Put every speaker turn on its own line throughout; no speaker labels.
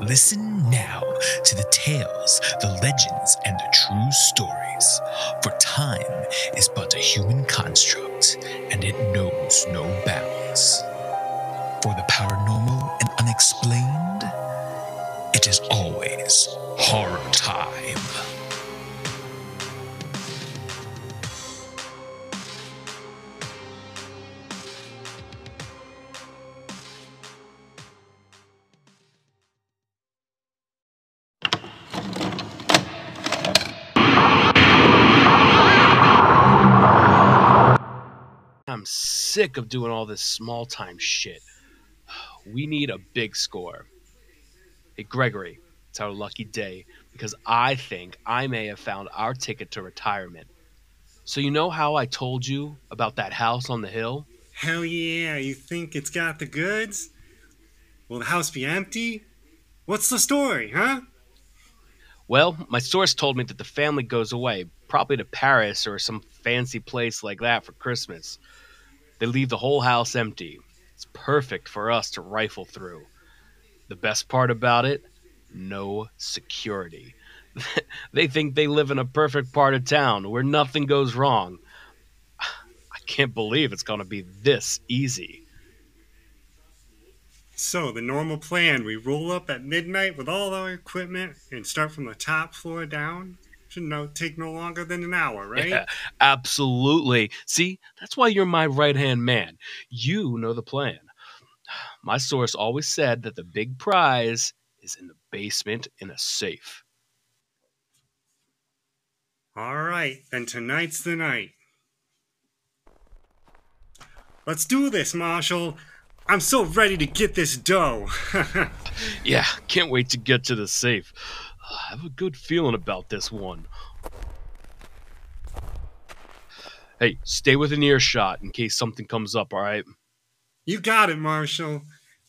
Listen now to the tales, the legends, and the true stories. For time is but a human construct, and it knows no bounds. For the paranormal and unexplained, it is always horror time.
Sick of doing all this small time shit. We need a big score. Hey, Gregory, it's our lucky day because I think I may have found our ticket to retirement. So, you know how I told you about that house on the hill?
Hell yeah, you think it's got the goods? Will the house be empty? What's the story, huh?
Well, my source told me that the family goes away, probably to Paris or some fancy place like that for Christmas. They leave the whole house empty. It's perfect for us to rifle through. The best part about it no security. they think they live in a perfect part of town where nothing goes wrong. I can't believe it's going to be this easy.
So, the normal plan we roll up at midnight with all our equipment and start from the top floor down? Should no take no longer than an hour, right?
Yeah, absolutely. See, that's why you're my right hand man. You know the plan. My source always said that the big prize is in the basement in a safe.
All right, then tonight's the night. Let's do this, Marshall. I'm so ready to get this dough.
Yeah, can't wait to get to the safe. I have a good feeling about this one. Hey, stay within earshot in case something comes up, all right?
you got it, Marshall.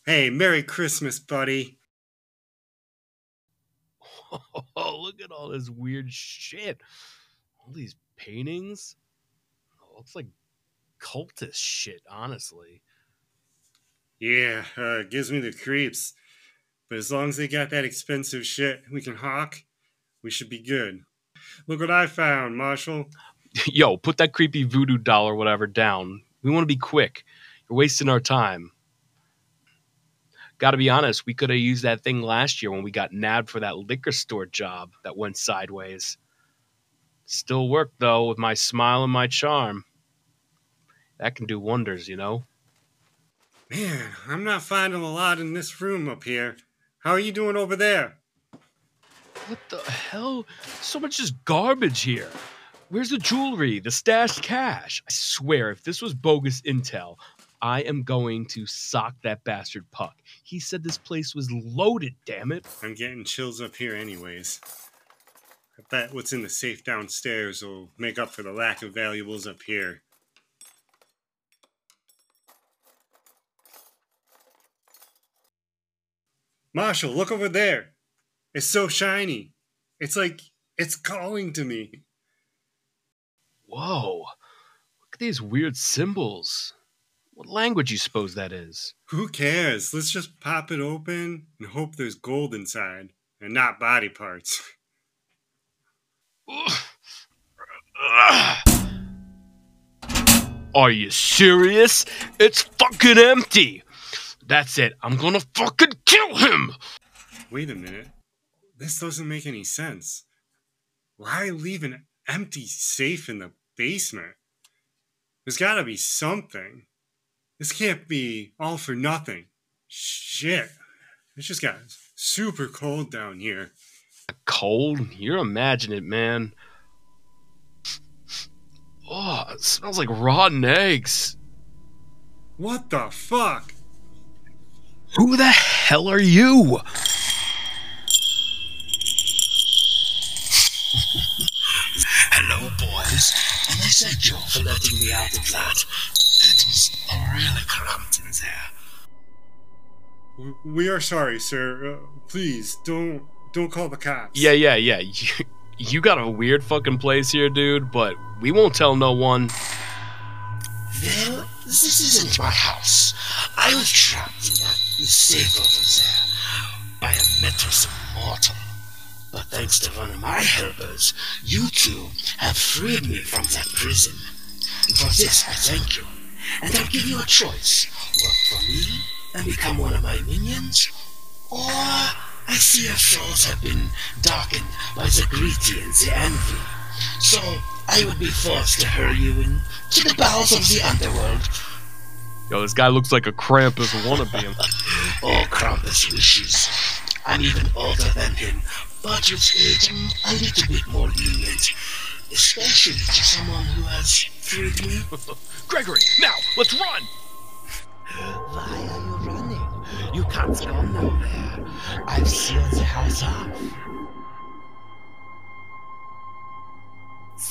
Hey, Merry Christmas, buddy.
Oh, look at all this weird shit. All these paintings. Oh, looks like cultist shit, honestly.
Yeah, uh, gives me the creeps. But as long as they got that expensive shit we can hawk, we should be good. Look what I found, Marshall.
Yo, put that creepy voodoo doll or whatever down. We want to be quick. You're wasting our time. Gotta be honest, we could have used that thing last year when we got nabbed for that liquor store job that went sideways. Still worked, though, with my smile and my charm. That can do wonders, you know?
Man, I'm not finding a lot in this room up here. How are you doing over there?
What the hell? So much just garbage here. Where's the jewelry, the stashed cash? I swear, if this was bogus intel, I am going to sock that bastard Puck. He said this place was loaded, damn it.
I'm getting chills up here, anyways. I bet what's in the safe downstairs will make up for the lack of valuables up here. Marshall, look over there. It's so shiny. It's like it's calling to me.
Whoa. Look at these weird symbols. What language you suppose that is?
Who cares? Let's just pop it open and hope there's gold inside and not body parts.
Are you serious? It's fucking empty. That's it. I'm gonna fucking kill him.
Wait a minute. This doesn't make any sense. Why leave an empty safe in the basement? There's gotta be something. This can't be all for nothing. Shit. It's just got super cold down here.
Cold? You're imagining it, man. Oh, it smells like rotten eggs.
What the fuck?
Who the hell are you?
Hello, boys. And I thank you for letting me out of that. It was really cramped in there.
We are sorry, sir. Uh, please don't don't call the cops.
Yeah, yeah, yeah. You, you got a weird fucking place here, dude, but we won't tell no one.
Well, this isn't my house. I was trapped in that safe over there by a
is mortal. But thanks to one of my helpers, you two have freed me from that prison. And for this I thank you. And I'll give you a choice. Work for me and become one of my minions, or I see your souls have been darkened by the greedy and the envy. So I would be forced to hurl you into the bowels of the underworld.
Yo, this guy looks like a Krampus wannabe.
Oh, Krampus wishes. I'm even older than him, but with age a little bit more lenient. Especially to someone who has freed me.
Gregory, now, let's run!
Why are you running? You can't go nowhere. I've sealed the house off.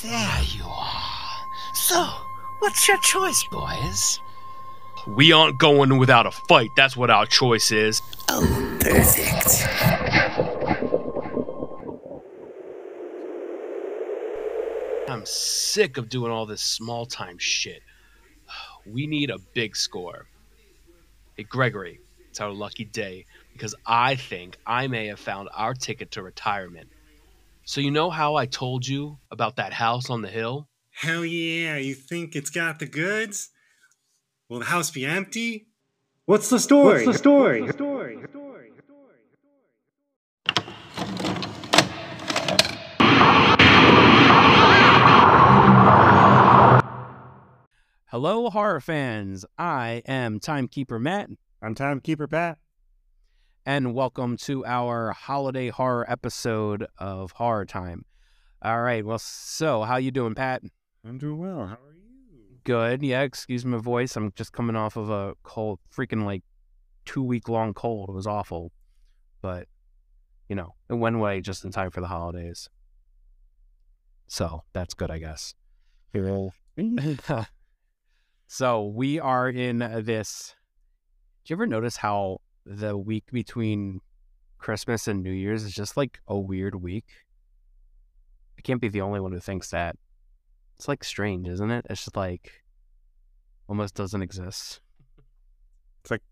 There you are. So, what's your choice, boys?
We aren't going without a fight. That's what our choice is.
Oh, perfect.
I'm sick of doing all this small time shit. We need a big score. Hey, Gregory, it's our lucky day because I think I may have found our ticket to retirement. So, you know how I told you about that house on the hill?
Hell yeah, you think it's got the goods? Will the house be empty? What's the story? What's the story? What's the story?
Hello, horror fans. I am Timekeeper Matt,
I'm Timekeeper Pat.
and welcome to our holiday horror episode of Horror Time. All right, well, so how you doing, Pat?
I'm doing well. How are you?
Good. Yeah, excuse my voice. I'm just coming off of a cold, freaking like two week long cold. It was awful, but you know, it went away just in time for the holidays. So that's good, I guess. so we are in this. Do you ever notice how the week between Christmas and New Year's is just like a weird week? I can't be the only one who thinks that. It's like strange, isn't it? It's just like almost doesn't exist.
It's like,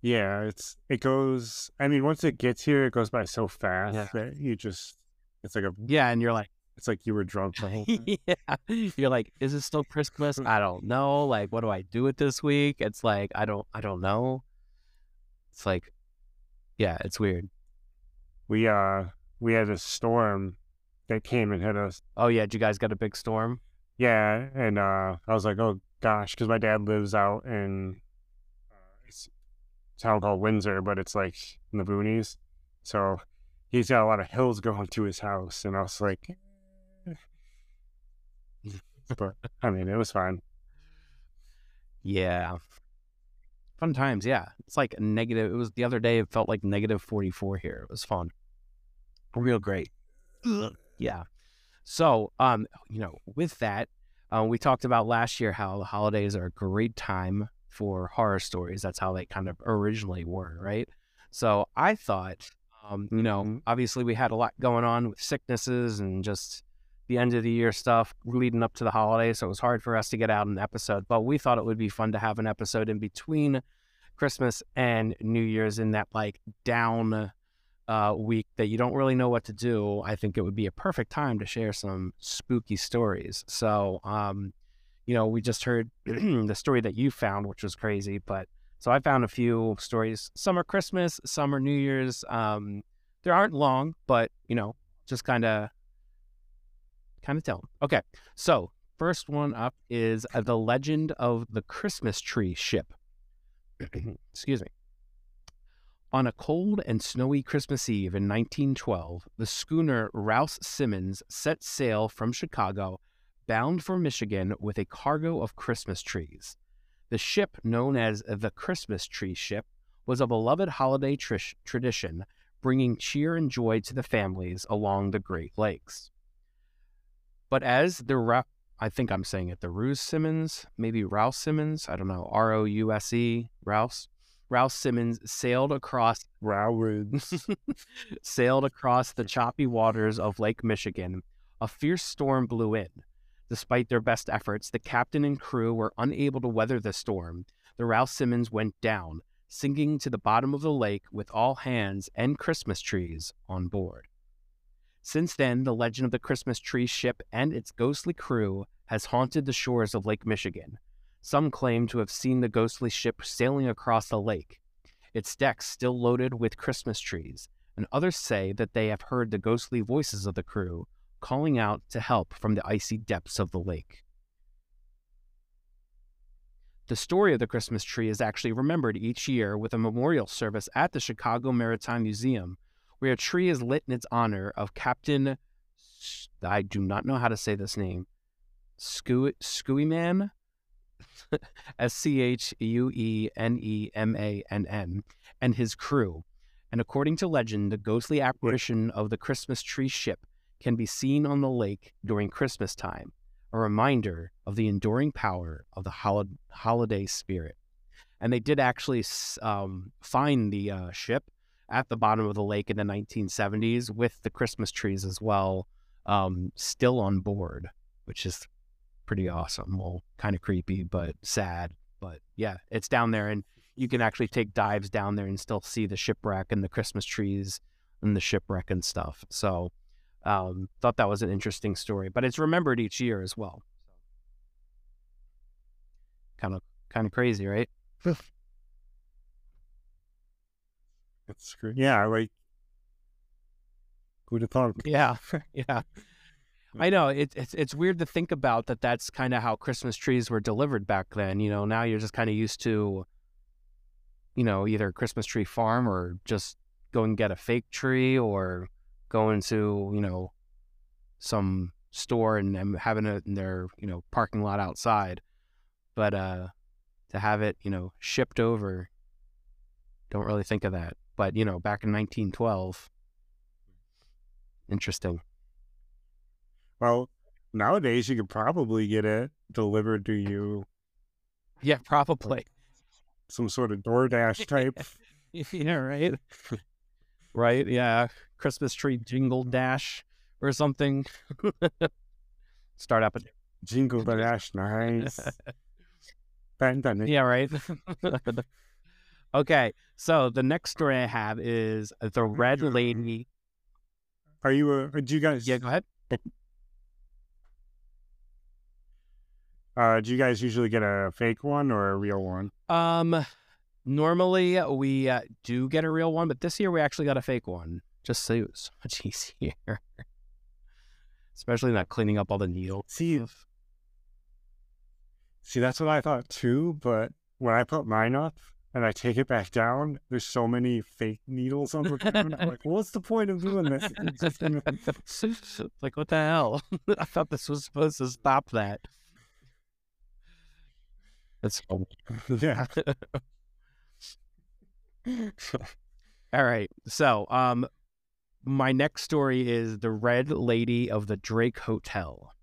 yeah, it's it goes. I mean, once it gets here, it goes by so fast
Yeah.
that you just. It's like a.
Yeah, and you're like,
It's like you were drunk the whole time.
yeah, you're like, is it still Christmas? I don't know. Like, what do I do with this week? It's like, I don't, I don't know. It's like, yeah, it's weird.
we uh we had a storm that came and hit us.
Oh yeah, did you guys got a big storm?
Yeah, and uh I was like, oh gosh, because my dad lives out in uh, it's a town called Windsor, but it's like in the boonies, so he's got a lot of hills going to his house, and I was like, eh. but I mean, it was fine.
Yeah. Fun times, yeah. It's like a negative. It was the other day. It felt like negative forty four here. It was fun, real great. yeah. So, um, you know, with that, uh, we talked about last year how the holidays are a great time for horror stories. That's how they kind of originally were, right? So I thought, um, you know,
Mhm.
obviously we had a lot going on with sicknesses and just the end of the year stuff leading up to the holidays. So it was hard for us to get out an episode, but we thought it would be fun to have an episode in between Christmas and New Year's in that like down uh, week that you don't really know what to do. I think it would be a perfect time to share some spooky stories. So, um, you know, we just heard the story that you found, which was crazy, but so I found a few stories. Some are Christmas, some are New Year's. Um, they aren't long, but you know, just kind of, kind of tell 'em. Okay, so first one up is uh, the legend of the Christmas tree ship. Excuse me. On a cold and snowy Christmas Eve in 1912, the schooner Rouse Simmons set sail from Chicago, bound for Michigan with a cargo of Christmas trees. The ship, known as the Christmas Tree Ship, was a beloved holiday tradition, bringing cheer and joy to the families along the Great Lakes. But as the Ra- I think I'm saying it, the Ruse Simmons, maybe Rouse Simmons, I don't know, R O U S E, Rouse. Rouse Simmons sailed across sailed across the choppy waters of Lake Michigan. A fierce storm blew in. Despite their best efforts, the captain and crew were unable to weather the storm. The Rouse Simmons went down, sinking to the bottom of the lake with all hands and Christmas trees on board. Since then, the legend of the Christmas tree ship and its ghostly crew has haunted the shores of Lake Michigan. Some claim to have seen the ghostly ship sailing across the lake, its decks still loaded with Christmas trees, and others say that they have heard the ghostly voices of the crew calling out to help from the icy depths of the lake. The story of the Christmas tree is actually remembered each year with a memorial service at the Chicago Maritime Museum, where a tree is lit in its honor of Captain, I do not know how to say this name, Schuenemann, S C H U E N E M A N N, and his crew. And according to legend, the ghostly apparition of the Christmas tree ship can be seen on the lake during Christmas time a reminder of the enduring power of the hol- holiday spirit. And they did actually um, find the uh, ship at the bottom of the lake in the 1970s with the Christmas trees as well, um, still on board, which is pretty awesome. Well, kind of creepy, but sad. But yeah, it's down there, and you can actually take dives down there and still see the shipwreck and the Christmas trees and the shipwreck and stuff. So um, thought that was an interesting story, but it's remembered each year as well. Kind of, kind of crazy, right?
It's great. Yeah, like who'd have thought?
Yeah, yeah. I know it, it's it's weird to think about that. That's kind of how Christmas trees were delivered back then. You know, now you're just kind of used to, you know, either Christmas tree farm or just go and get a fake tree or going to you know some store and, and having it in their you know parking lot outside but uh to have it you know shipped over don't really think of that but you know back in 1912 interesting
Well, nowadays you could probably get it delivered to you
yeah probably
some sort of DoorDash type.
yeah right right yeah christmas tree jingle dash or something start up a
Jingle dash, nice. Ben done it.
Yeah, right. okay, so the next story I have is the Red Lady.
Are you? Uh, do you guys?
Yeah, go ahead.
Uh, do you guys usually get a fake one or a real one?
Um, normally we uh, do get a real one, but this year we actually got a fake one. Just so it was much easier, especially not cleaning up all the needles.
See, see, that's what I thought too. But when I put mine up and I take it back down, there's so many fake needles on the ground. I'm like, what's the point of doing this? It's just gonna-
like what the hell? I thought this was supposed to stop that. That's funny.
yeah.
All right. So, um, my next story is the Red Lady of the Drake Hotel.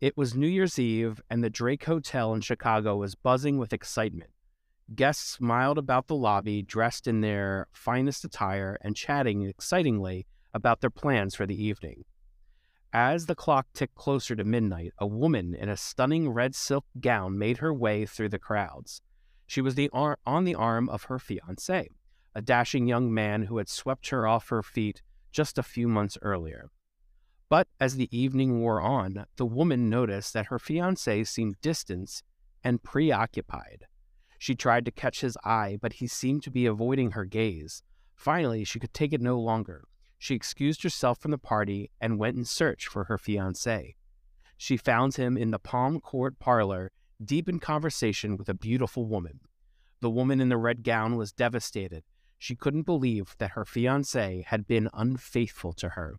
It was New Year's Eve, and the Drake Hotel in Chicago was buzzing with excitement. Guests smiled about the lobby, dressed in their finest attire, and chatting excitingly about their plans for the evening. As the clock ticked closer to midnight, a woman in a stunning red silk gown made her way through the crowds. She was the ar- on the arm of her fiancé, a dashing young man who had swept her off her feet just a few months earlier. But as the evening wore on, the woman noticed that her fiancé seemed distant and preoccupied. She tried to catch his eye, but he seemed to be avoiding her gaze. Finally, she could take it no longer. She excused herself from the party and went in search for her fiancé. She found him in the Palm Court parlor, deep in conversation with a beautiful woman. The woman in the red gown was devastated. She couldn't believe that her fiancé had been unfaithful to her.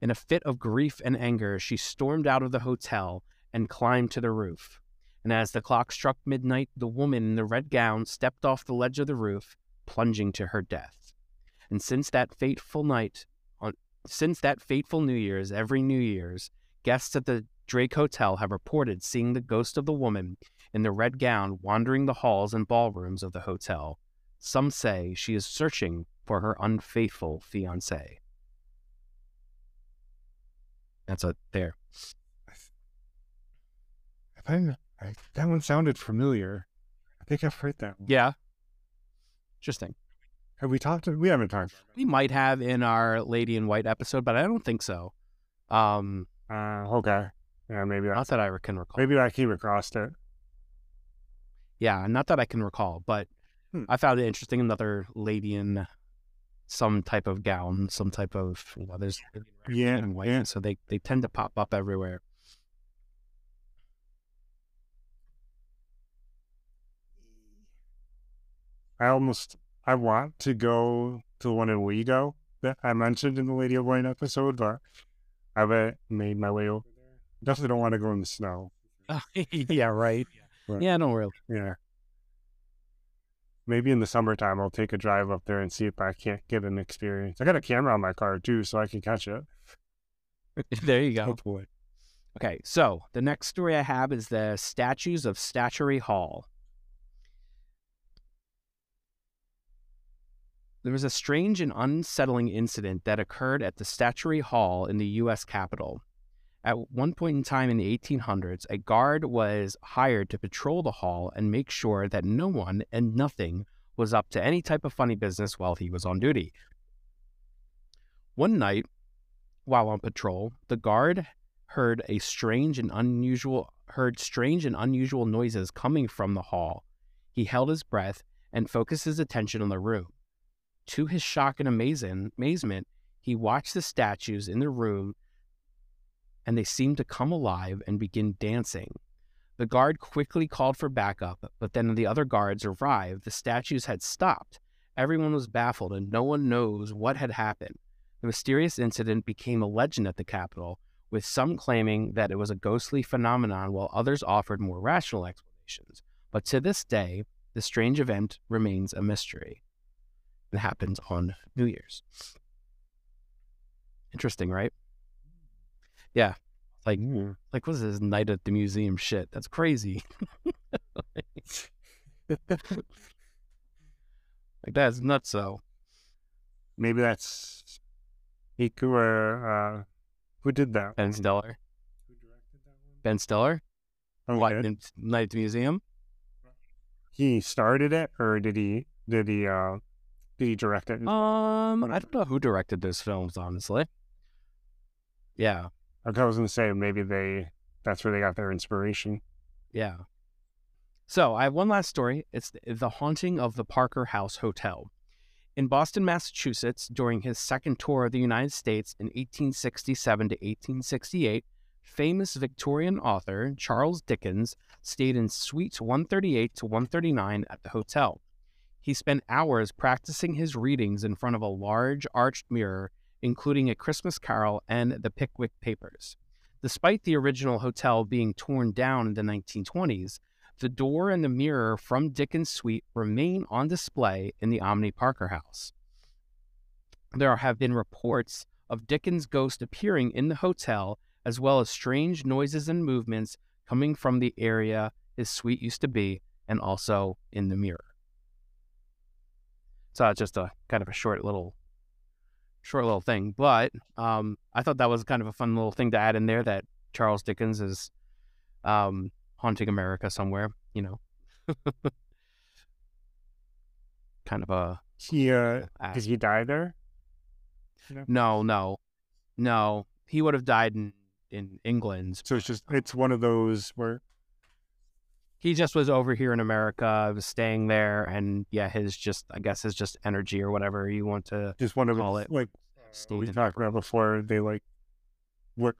In a fit of grief and anger, she stormed out of the hotel and climbed to the roof. And as the clock struck midnight, the woman in the red gown stepped off the ledge of the roof, plunging to her death. And since that fateful night, since that fateful New Year's, every New Year's, guests at the Drake Hotel have reported seeing the ghost of the woman in the red gown wandering the halls and ballrooms of the hotel. Some say she is searching for her unfaithful fiancé. That's a there.
I think I, that one sounded familiar. I think I've heard that one.
Yeah. Interesting.
Have we talked? We haven't talked.
We might have in our Lady in White episode, but I don't think so. Um,
Uh, okay. Yeah, maybe I,
not that I can recall.
maybe I came across it.
Yeah, not that I can recall, but
Hmm.
I found it interesting. Another lady in some type of gown, some type of you know, there's
Yeah,
and white,
yeah.
so they they tend to pop up everywhere.
I almost I want to go to the one in Wego that I mentioned in the Lady of White episode, but I haven't made my way over there. Definitely don't want to go in the snow.
yeah, right.
Right.
Yeah, don't really.
Yeah. Maybe in the summertime I'll take a drive up there and see if I can't get an experience. I got a camera on my car too, so I can catch it.
there you go.
Hopefully.
Okay, so the next story I have is the statues of Statuary Hall. There was a strange and unsettling incident that occurred at the Statuary Hall in the U.S. Capitol. At one point in time in the 1800s, a guard was hired to patrol the hall and make sure that no one and nothing was up to any type of funny business while he was on duty. One night, while on patrol, the guard heard a strange and unusual heard strange and unusual noises coming from the hall. He held his breath and focused his attention on the room. To his shock and amazement, he watched the statues in the room and they seemed to come alive and begin dancing. The guard quickly called for backup, but then the other guards arrived. The statues had stopped. Everyone was baffled and no one knows what had happened. The mysterious incident became a legend at the Capitol, with some claiming that it was a ghostly phenomenon while others offered more rational explanations. But to this day, the strange event remains a mystery. It happens on New Year's. Interesting, right? Yeah. Like,
Mm.
like what is this night at the museum shit? That's crazy. like that's nuts so.
Maybe that's Iku or uh, who did that?
Ben Stiller. Ben Stiller?
Oh,
What
did?
in Night at the Museum?
He started it, or did he? Did he? Uh, he direct it?
Um, I don't know who directed those films, honestly. Yeah,
Like I was gonna say, maybe they. That's where they got their inspiration.
yeah. So I have one last story. It's the, the haunting of the Parker House Hotel. In Boston, Massachusetts, during his second tour of the United States in 1867 to 1868, famous Victorian author Charles Dickens stayed in suites 138 to 139 at the hotel. He spent hours practicing his readings in front of a large arched mirror, including A Christmas Carol and the Pickwick Papers. Despite the original hotel being torn down in the 1920s, the door and the mirror from Dickens' suite remain on display in the Omni Parker House. There have been reports of Dickens' ghost appearing in the hotel, as well as strange noises and movements coming from the area his suite used to be, and also in the mirror. So it's just a kind of a short little, short little thing, but um, I thought that was kind of a fun little thing to add in there that Charles Dickens is um, haunting America somewhere, you know. kind of a
He uh, did he die there?
no, no, no. He would have died in in England.
So it's just it's one of those where
He just was over here in America, I was staying there, and yeah, his just I guess his just energy or whatever you want to
just one of
Call
it like
state
we talked about before. They like work.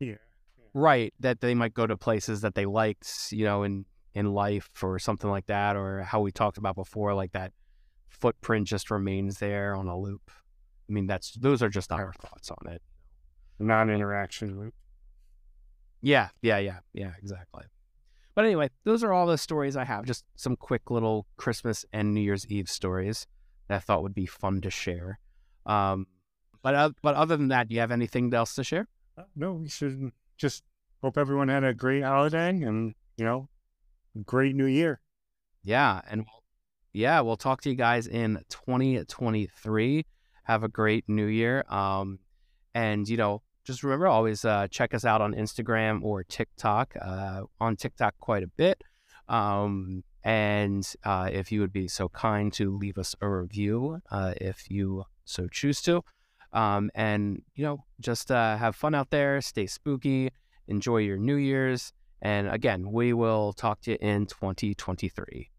Yeah.
right that they might go to places that they liked, you know, in in life or something like that, or how we talked about before, like that footprint just remains there on a loop. I mean, that's those are just our thoughts on it.
Non-interaction loop.
Yeah, yeah, yeah, yeah, exactly. But anyway, those are all the stories I have. Just some quick little Christmas and New Year's Eve stories that I thought would be fun to share. Um, but uh, but other than that, do you have anything else to share?
Uh, No, we should just hope everyone had a great holiday and you know, great New Year.
Yeah, and we'll, yeah, we'll talk to you guys in 2023. Have a great New Year. Um, and you know, just remember always uh, check us out on Instagram or TikTok. Uh, on TikTok quite a bit. Um, And uh, if you would be so kind to leave us a review, uh, if you so choose to. Um, and, you know, just uh, have fun out there, stay spooky, enjoy your New Year's. And again, we will talk to you in 2023.